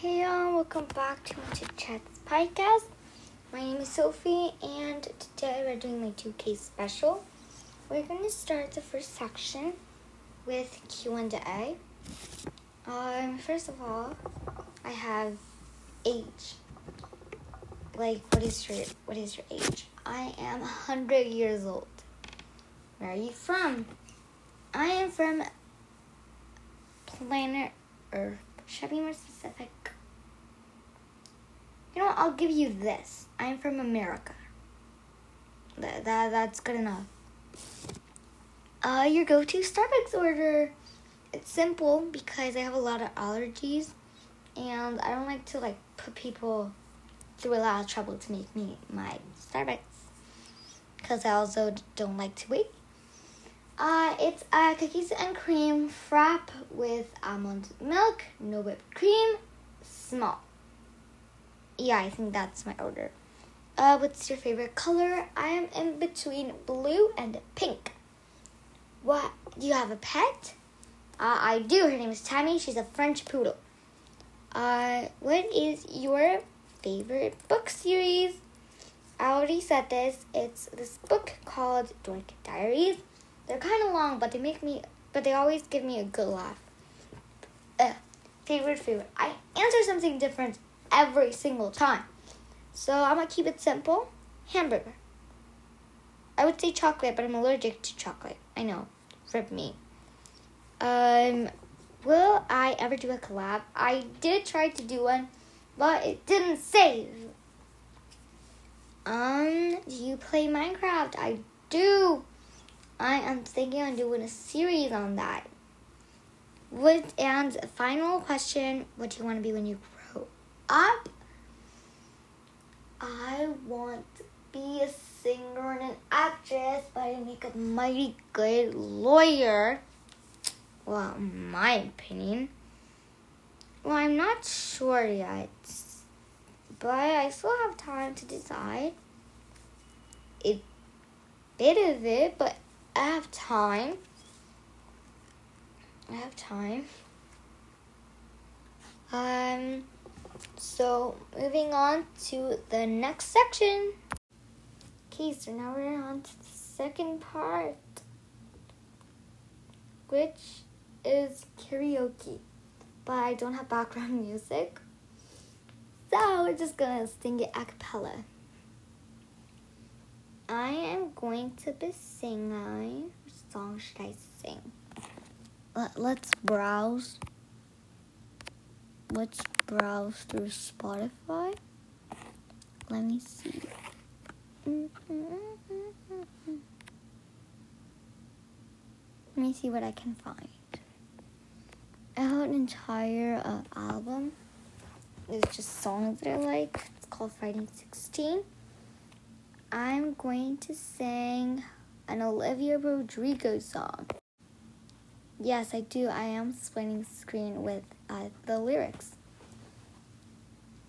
Hey, um, welcome back to my Chats podcast. My name is Sophie, and today we're doing my 2K special. We're going to start the first section with Q&A. Um, first of all, I have age. Like, what is your what is your age? I am 100 years old. Where are you from? I am from planet Earth. Should I be more specific? You know what? I'll give you this. I'm from America. That, that that's good enough. Uh, your go-to Starbucks order. It's simple because I have a lot of allergies, and I don't like to like put people through a lot of trouble to make me my Starbucks. Because I also don't like to wait. Uh, it's a cookies and cream frap with almond milk, no whipped cream, small. Yeah, I think that's my order. Uh, what's your favorite color? I am in between blue and pink. What? Do you have a pet? Uh, I do. Her name is Tammy. She's a French poodle. Uh, what is your favorite book series? I already said this. It's this book called Dork Diaries. They're kind of long, but they make me, but they always give me a good laugh. Uh, favorite food. I answer something different every single time. So I'm gonna keep it simple. Hamburger. I would say chocolate, but I'm allergic to chocolate. I know. Rip me. Um, will I ever do a collab? I did try to do one, but it didn't save. Um, do you play Minecraft? I do. I am thinking on doing a series on that. What and final question, what do you want to be when you grow up? I want to be a singer and an actress, but I make a mighty good lawyer. Well, in my opinion. Well, I'm not sure yet, but I still have time to decide. A bit of it, but I have time. I have time. Um, so moving on to the next section. Okay, so now we're on to the second part, which is karaoke. But I don't have background music, so we're just gonna sing it a cappella. I am going to be singing. What song should I sing? Let, let's browse. Let's browse through Spotify. Let me see. Let me see what I can find. I have an entire uh, album. It's just songs that I like. It's called Fighting 16. I'm going to sing an Olivia Rodrigo song. Yes, I do. I am splitting screen with uh, the lyrics.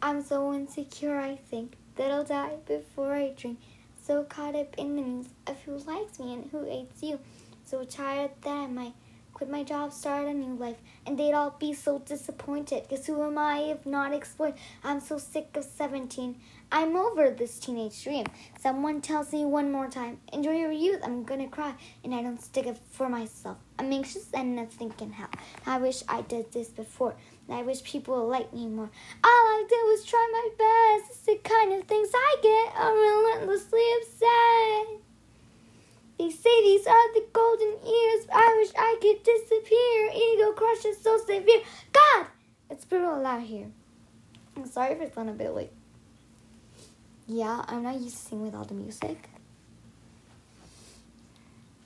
I'm so insecure, I think that I'll die before I drink. So caught up in the news of who likes me and who hates you. So tired that I might quit my job, start a new life, and they'd all be so disappointed. Cause who am I if not exploited? I'm so sick of 17. I'm over this teenage dream. Someone tells me one more time, enjoy your youth, I'm gonna cry, and I don't stick up for myself. I'm anxious and nothing can help. I wish I did this before. I wish people would like me more. All I did was try my best. It's the kind of things I get. I'm relentlessly upset. They say these are the golden years. I wish I could disappear. Ego crush is so severe. God, it's brutal out here. I'm sorry if it's a bit late. Yeah, I'm not used to singing with all the music.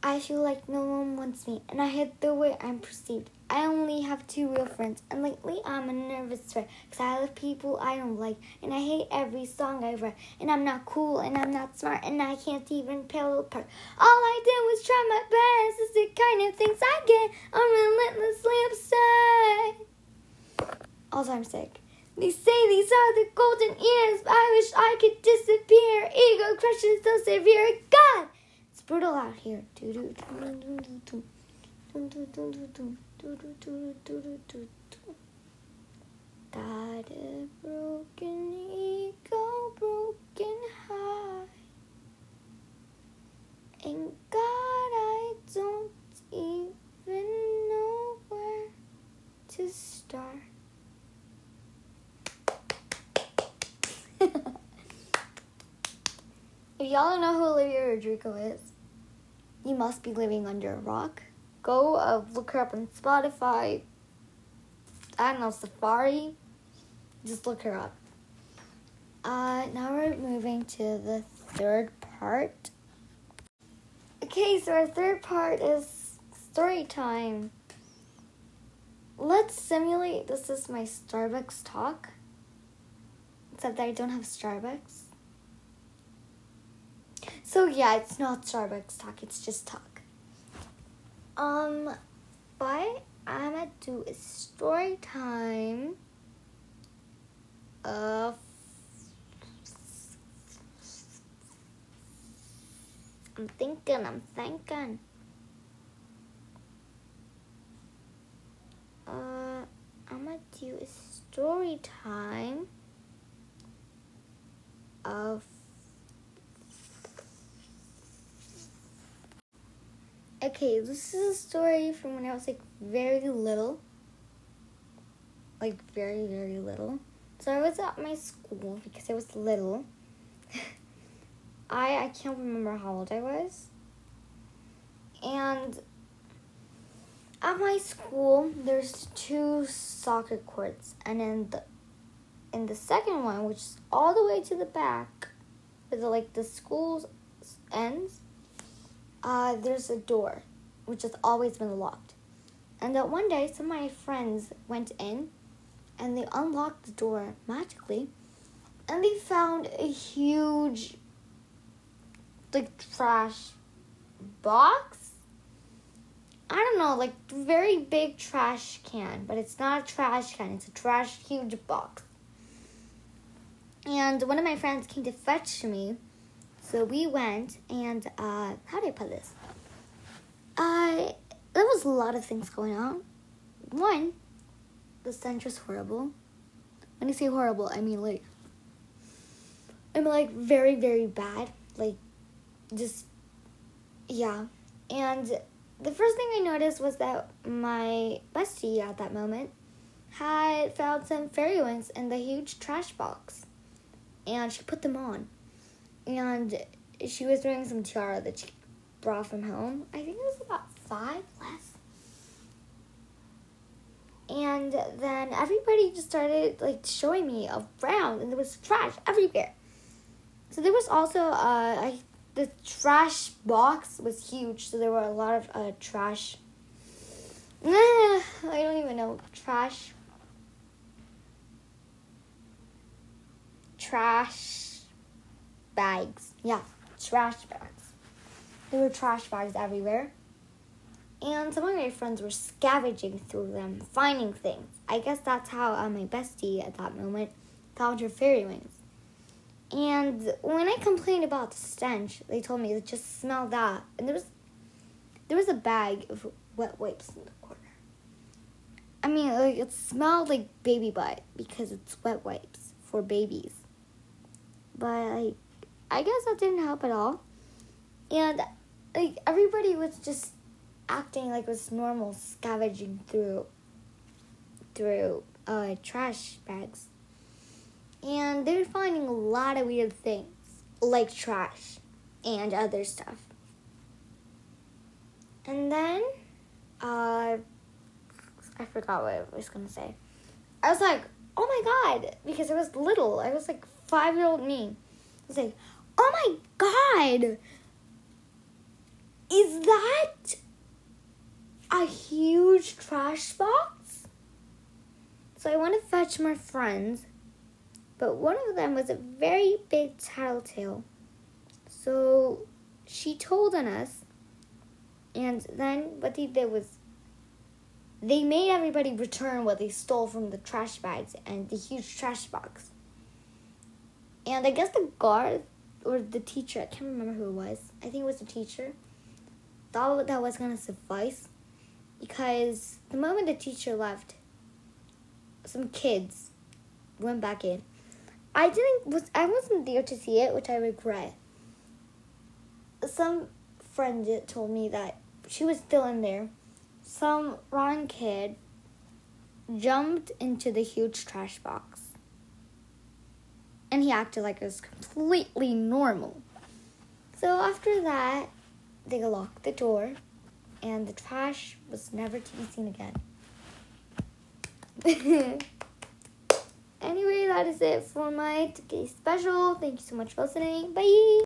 I feel like no one wants me, and I hate the way I'm perceived. I only have two real friends, and lately I'm a nervous wreck, cause I love people I don't like, and I hate every song I write, and I'm not cool, and I'm not smart, and I can't even pale apart. All I did was try my best, it's the kind of things I get, I'm relentlessly upset. Also, I'm sick. They say these are the golden years, I wish I could disappear, ego crushes so severe, God! It's brutal out here. Do do do do do do do do do do. Got a broken ego, broken heart. And God, I don't even know where to start. if y'all don't know who Olivia Rodrigo is, you must be living under a rock Go uh, look her up on Spotify. I don't know, Safari. Just look her up. Uh, now we're moving to the third part. Okay, so our third part is story time. Let's simulate this is my Starbucks talk. Except that I don't have Starbucks. So yeah, it's not Starbucks talk, it's just talk. Um, but I'm gonna do a story time of I'm thinking, I'm thinking. Uh, I'm gonna do a story time of Okay, this is a story from when I was like very little. Like very, very little. So I was at my school because I was little. I I can't remember how old I was. And at my school there's two soccer courts and in the in the second one, which is all the way to the back, where the like the school ends, uh, there's a door, which has always been locked. And that one day, some of my friends went in, and they unlocked the door magically, and they found a huge, like trash box. I don't know, like very big trash can, but it's not a trash can. It's a trash huge box. And one of my friends came to fetch me so we went, and uh, how do I put this? Uh, there was a lot of things going on. One, the stench was horrible. When I say horrible, I mean like, I mean like very, very bad. Like, just, yeah. And the first thing I noticed was that my bestie at that moment had found some fairy wings in the huge trash box. And she put them on and she was wearing some tiara that she brought from home. I think it was about five less. And then everybody just started like showing me around, and there was trash everywhere. So there was also uh, I, the trash box was huge, so there were a lot of uh, trash. I don't even know trash. Trash bags. Yeah, trash bags. There were trash bags everywhere. And some of my friends were scavenging through them, finding things. I guess that's how uh, my bestie at that moment found her fairy wings. And when I complained about the stench, they told me to just smell that. And there was there was a bag of wet wipes in the corner. I mean, like it smelled like baby butt because it's wet wipes for babies. But like I guess that didn't help at all. And like everybody was just acting like it was normal scavenging through through uh, trash bags. And they were finding a lot of weird things, like trash and other stuff. And then, uh, I forgot what I was gonna say. I was like, oh my god, because I was little. I was like five year old me. I was like, Oh my god! Is that a huge trash box? So I went to fetch my friends, but one of them was a very big tattletale. So she told on us, and then what they did was they made everybody return what they stole from the trash bags and the huge trash box. And I guess the guard or the teacher, I can't remember who it was. I think it was the teacher. Thought that was gonna suffice because the moment the teacher left, some kids went back in. I didn't was I wasn't there to see it, which I regret. Some friend told me that she was still in there. Some wrong kid jumped into the huge trash box and he acted like it was completely normal. So after that, they locked the door, and the trash was never to be seen again. anyway, that is it for my today's special. Thank you so much for listening. Bye.